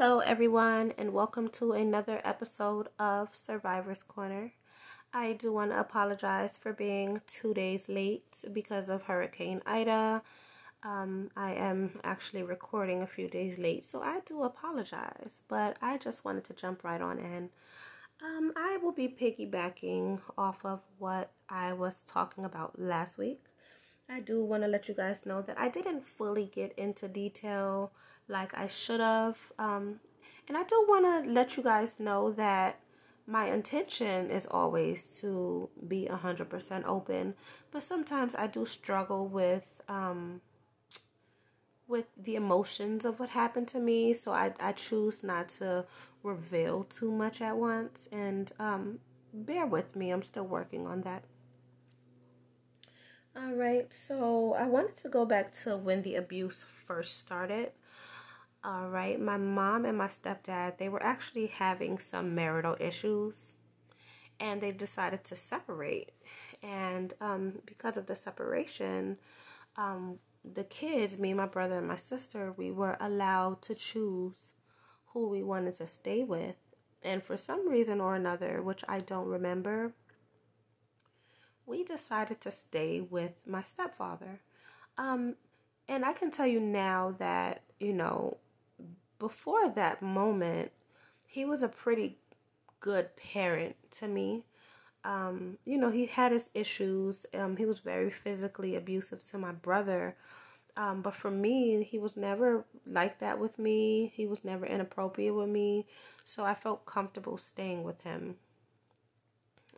Hello, everyone, and welcome to another episode of Survivor's Corner. I do want to apologize for being two days late because of Hurricane Ida. Um, I am actually recording a few days late, so I do apologize, but I just wanted to jump right on in. Um, I will be piggybacking off of what I was talking about last week. I do want to let you guys know that I didn't fully get into detail like I should have. Um, and I do want to let you guys know that my intention is always to be 100% open, but sometimes I do struggle with um, with the emotions of what happened to me, so I, I choose not to reveal too much at once. And um, bear with me, I'm still working on that. All right, so I wanted to go back to when the abuse first started. All right, my mom and my stepdad, they were actually having some marital issues and they decided to separate. And um, because of the separation, um, the kids, me, my brother, and my sister, we were allowed to choose who we wanted to stay with. And for some reason or another, which I don't remember, we decided to stay with my stepfather. Um, and I can tell you now that, you know, before that moment, he was a pretty good parent to me. Um, you know, he had his issues. Um, he was very physically abusive to my brother. Um, but for me, he was never like that with me. He was never inappropriate with me. So I felt comfortable staying with him.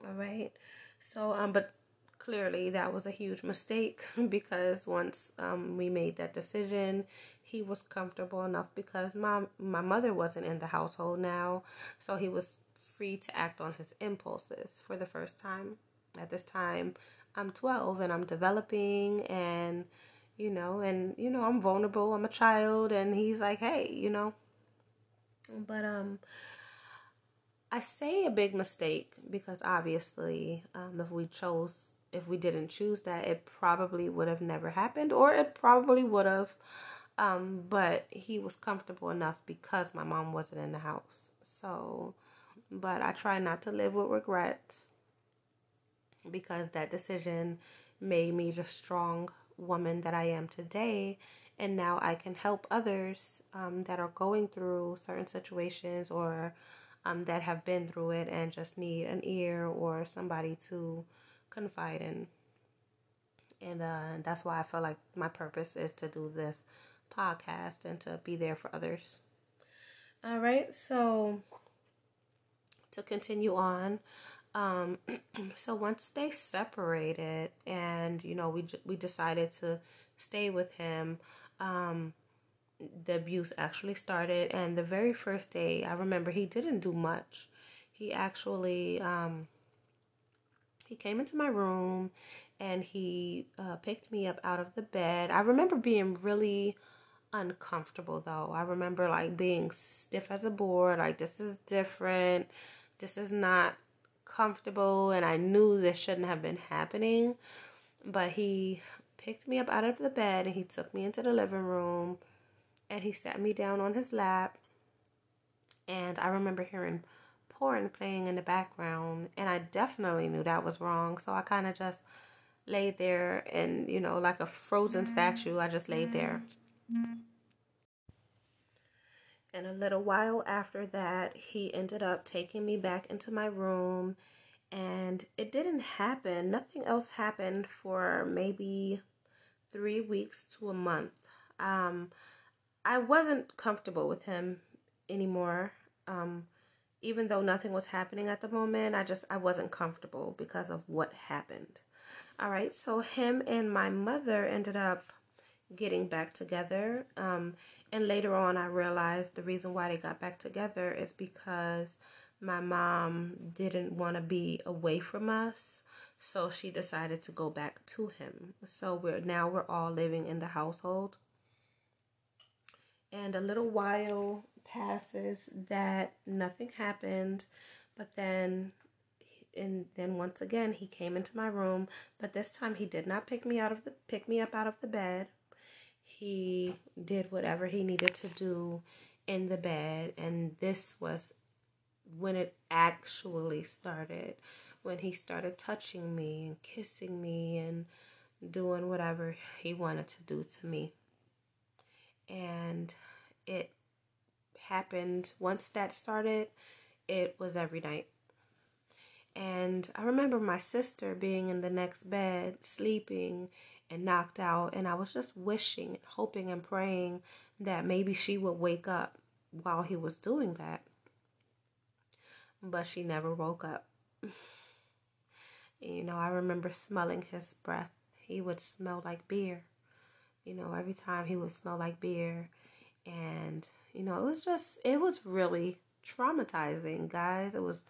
All right. So, um, but clearly that was a huge mistake because once um, we made that decision, he was comfortable enough because my my mother wasn't in the household now, so he was free to act on his impulses for the first time. At this time, I'm 12 and I'm developing and you know, and you know, I'm vulnerable. I'm a child and he's like, "Hey, you know." But um I say a big mistake because obviously, um, if we chose if we didn't choose that, it probably would have never happened, or it probably would have. Um, but he was comfortable enough because my mom wasn't in the house. So, but I try not to live with regrets because that decision made me the strong woman that I am today. And now I can help others um, that are going through certain situations or um, that have been through it and just need an ear or somebody to confide in. And uh, that's why I feel like my purpose is to do this podcast and to be there for others. All right, so to continue on, um, so once they separated, and you know we we decided to stay with him. Um, the abuse actually started, and the very first day, I remember he didn't do much. He actually um, he came into my room and he uh, picked me up out of the bed. I remember being really uncomfortable though. I remember like being stiff as a board, like this is different. This is not comfortable and I knew this shouldn't have been happening. But he picked me up out of the bed and he took me into the living room and he sat me down on his lap. And I remember hearing porn playing in the background, and I definitely knew that was wrong. So I kind of just laid there, and you know, like a frozen statue, I just laid there. And a little while after that, he ended up taking me back into my room, and it didn't happen. Nothing else happened for maybe three weeks to a month. Um, I wasn't comfortable with him anymore. Um, even though nothing was happening at the moment, I just I wasn't comfortable because of what happened. All right, so him and my mother ended up getting back together. Um, and later on, I realized the reason why they got back together is because my mom didn't want to be away from us, so she decided to go back to him. So we're now we're all living in the household. And a little while passes that nothing happened, but then and then once again he came into my room, but this time he did not pick me out of the pick me up out of the bed. He did whatever he needed to do in the bed, and this was when it actually started. When he started touching me and kissing me and doing whatever he wanted to do to me. And it happened once that started, it was every night. And I remember my sister being in the next bed, sleeping and knocked out. And I was just wishing, hoping, and praying that maybe she would wake up while he was doing that. But she never woke up. you know, I remember smelling his breath. He would smell like beer. You know, every time he would smell like beer. And, you know, it was just, it was really traumatizing, guys. It was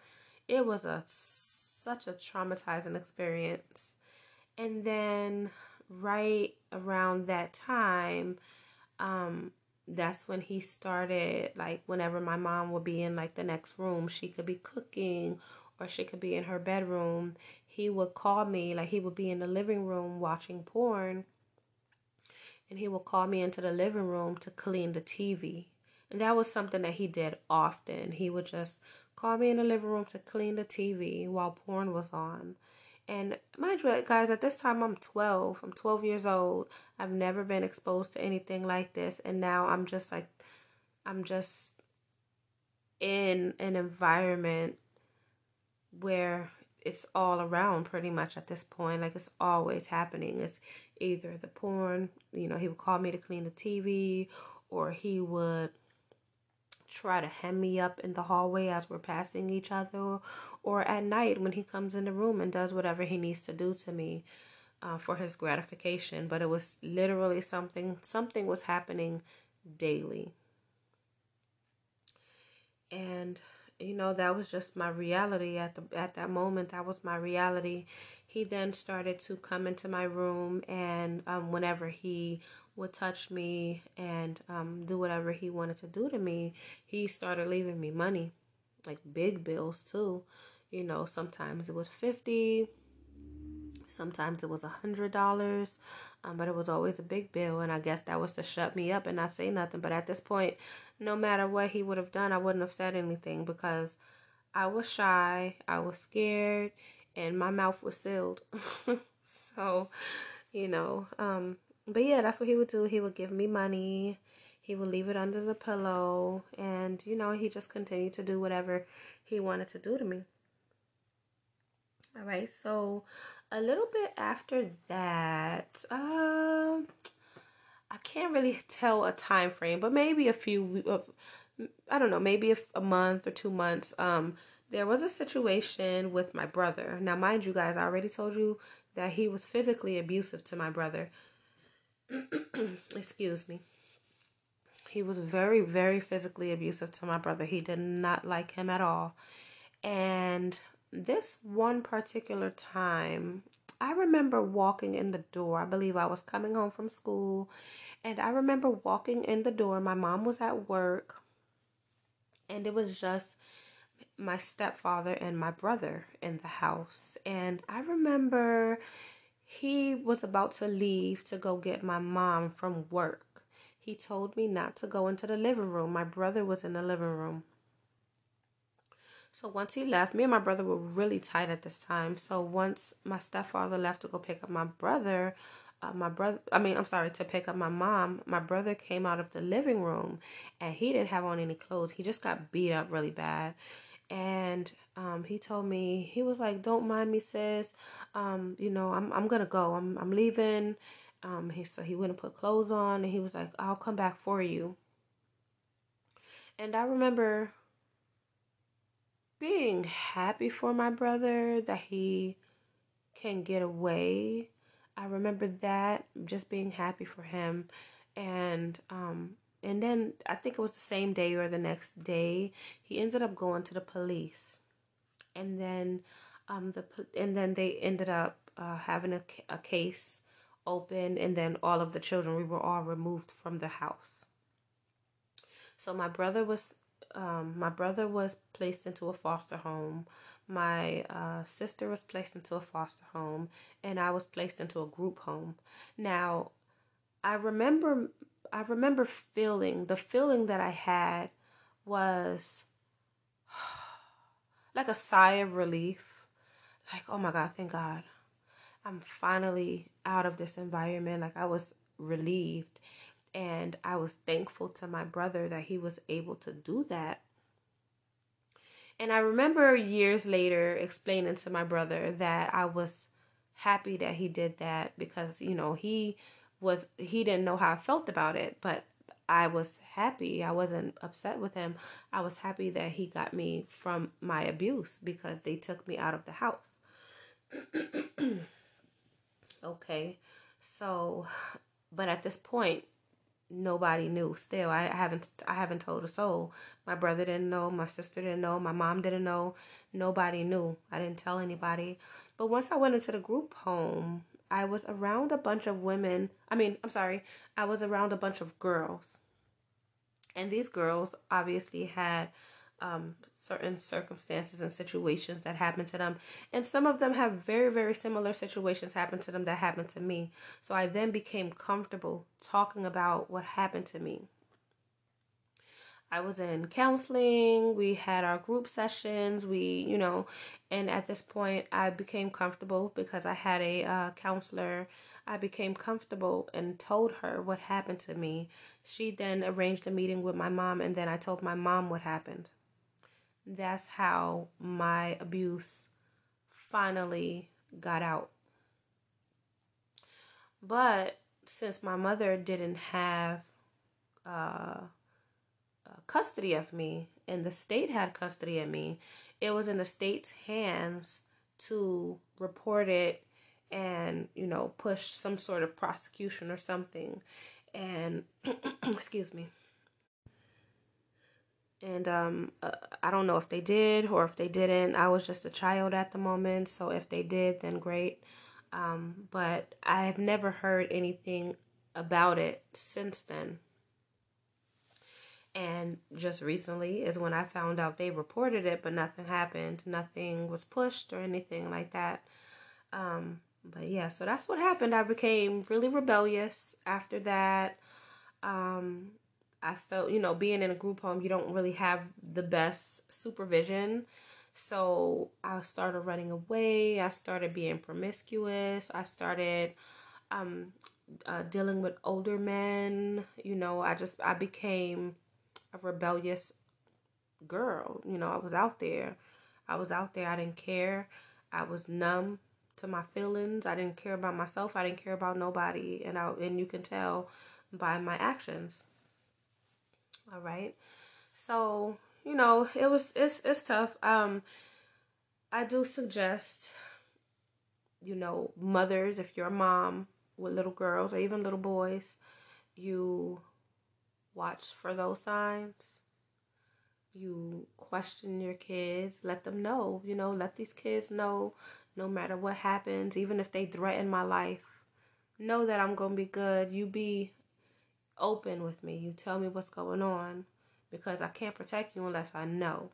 it was a such a traumatizing experience. And then right around that time, um, that's when he started like whenever my mom would be in like the next room, she could be cooking or she could be in her bedroom. He would call me, like he would be in the living room watching porn. And he would call me into the living room to clean the TV. And that was something that he did often. He would just call me in the living room to clean the TV while porn was on. And mind you, guys, at this time I'm 12. I'm 12 years old. I've never been exposed to anything like this. And now I'm just like, I'm just in an environment where it's all around pretty much at this point. Like it's always happening. It's either the porn, you know, he would call me to clean the TV, or he would try to hem me up in the hallway as we're passing each other, or at night when he comes in the room and does whatever he needs to do to me uh, for his gratification. But it was literally something, something was happening daily. And you know that was just my reality at the at that moment. That was my reality. He then started to come into my room and um, whenever he would touch me and um, do whatever he wanted to do to me, he started leaving me money, like big bills too. You know, sometimes it was 50 sometimes it was a hundred dollars um, but it was always a big bill and i guess that was to shut me up and not say nothing. But at this point no matter what he would have done i wouldn't have said anything because i was shy i was scared and my mouth was sealed so you know um, but yeah, that's what he would do. He would give me money. He would leave it under the pillow. And, you know, he just continued to do whatever he wanted to do to me. All right. So a little bit after that, um, I can't really tell a time frame, but maybe a few of, I don't know, maybe a, a month or two months. Um, there was a situation with my brother. Now, mind you guys, I already told you that he was physically abusive to my brother. excuse me. He was very, very physically abusive to my brother. He did not like him at all. And this one particular time, I remember walking in the door. I believe I was coming home from school. And I remember walking in the door. My mom was at work. And it was just my stepfather and my brother in the house. And I remember he was about to leave to go get my mom from work. He told me not to go into the living room. My brother was in the living room. So once he left, me and my brother were really tight at this time. So once my stepfather left to go pick up my brother, uh, my brother, I mean, I'm sorry, to pick up my mom, my brother came out of the living room and he didn't have on any clothes. He just got beat up really bad and um, he told me he was like, "Don't mind me, sis. Um, you know, I'm I'm gonna go. I'm I'm leaving." Um, he so he wouldn't put clothes on, and he was like, "I'll come back for you." And I remember being happy for my brother that he can get away. I remember that just being happy for him, and um, and then I think it was the same day or the next day, he ended up going to the police, and then um the and then they ended up uh, having a a case open, and then all of the children we were all removed from the house. So my brother was um, my brother was placed into a foster home. My uh, sister was placed into a foster home, and I was placed into a group home. Now, I remember I remember feeling the feeling that I had was like a sigh of relief. Like, oh my God, thank God. I'm finally out of this environment. Like, I was relieved. And I was thankful to my brother that he was able to do that. And I remember years later explaining to my brother that I was happy that he did that because, you know, he was, he didn't know how I felt about it, but I was happy. I wasn't upset with him. I was happy that he got me from my abuse because they took me out of the house. okay. So, but at this point, nobody knew. Still i haven't i haven't told a soul. My brother didn't know my sister didn't know my mom didn't know. Nobody knew. I didn't tell anybody. But once i went into the group home i was around a bunch of women i mean i'm sorry i was around a bunch of girls. And these girls obviously had um, certain circumstances and situations that happened to them. And some of them have very, very similar situations happen to them that happened to me. So I then became comfortable talking about what happened to me. I was in counseling, we had our group sessions, we, you know, and at this point I became comfortable because I had a uh, counselor I became comfortable and told her what happened to me. She then arranged a meeting with my mom, and then I told my mom what happened. That's how my abuse finally got out. But since my mother didn't have uh, uh custody of me and the state had custody of me, it was in the state's hands to report it and you know push some sort of prosecution or something and excuse me and um uh, i don't know if they did or if they didn't. I was just a child at the moment so if they did then great. Um but i have never heard anything about it since then. And just recently is when i found out they reported it but nothing happened. Nothing was pushed or anything like that. Um but yeah, so that's what happened. I became really rebellious after that. Um, I felt, you know, being in a group home, you don't really have the best supervision. So I started running away. I started being promiscuous. I started um, uh, dealing with older men. You know, I just, I became a rebellious girl. You know, I was out there. I was out there. I didn't care. I was numb to my feelings. I didn't care about myself. I didn't care about nobody. And I and you can tell by my actions. All right. So, you know, it was it's it's tough. Um I do suggest you know, mothers, if you're a mom with little girls or even little boys, you watch for those signs. You question your kids, let them know, you know, let these kids know no matter what happens, even if they threaten my life. Know that I'm going to be good. You be open with me. You tell me what's going on because I can't protect you unless I know.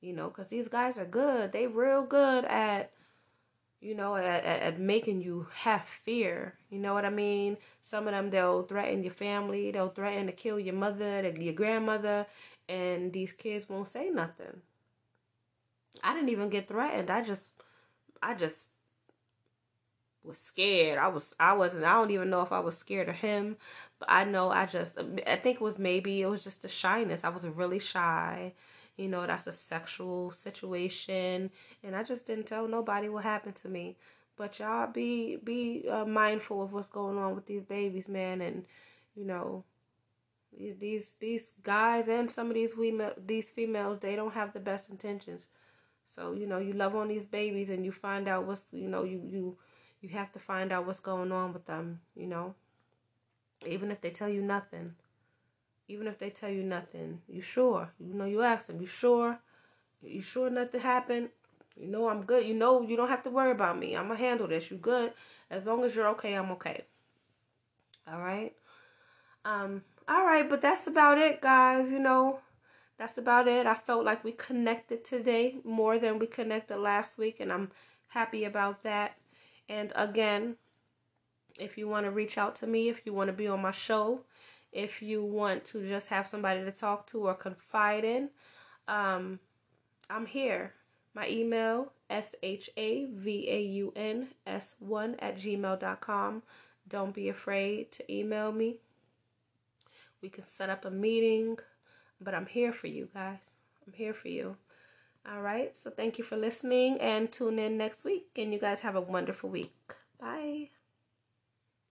You know, because these guys are good. They real good at, you know, at, at, at making you have fear. You know what I mean? Some of them, they'll threaten your family. They'll threaten to kill your mother, your grandmother. And these kids won't say nothing. I didn't even get threatened. I just I just was scared. I was I wasn't I don't even know if I was scared of him, but I know I just I think it was maybe it was just the shyness. I was really shy. You know, that's a sexual situation and I just didn't tell nobody what happened to me. But y'all be be uh, mindful of what's going on with these babies, man, and you know, these these guys and some of these female these females, they don't have the best intentions. So, you know, you love on these babies and you find out what's, you know, you you you have to find out what's going on with them, you know. Even if they tell you nothing. Even if they tell you nothing. You sure? You know, you ask them, you sure? You sure nothing happened? You know I'm good. You know you don't have to worry about me. I'm gonna handle this. You good. As long as you're okay, I'm okay. All right. Um, all right, but that's about it, guys. You know, that's about it. I felt like we connected today more than we connected last week, and I'm happy about that. And again, if you want to reach out to me, if you want to be on my show, if you want to just have somebody to talk to or confide in, um, I'm here. My email, S-H-A-V-A-U-N-S1 at gmail.com. Don't be afraid to email me. We can set up a meeting, but I'm here for you guys. I'm here for you. All right. So thank you for listening and tune in next week. And you guys have a wonderful week. Bye.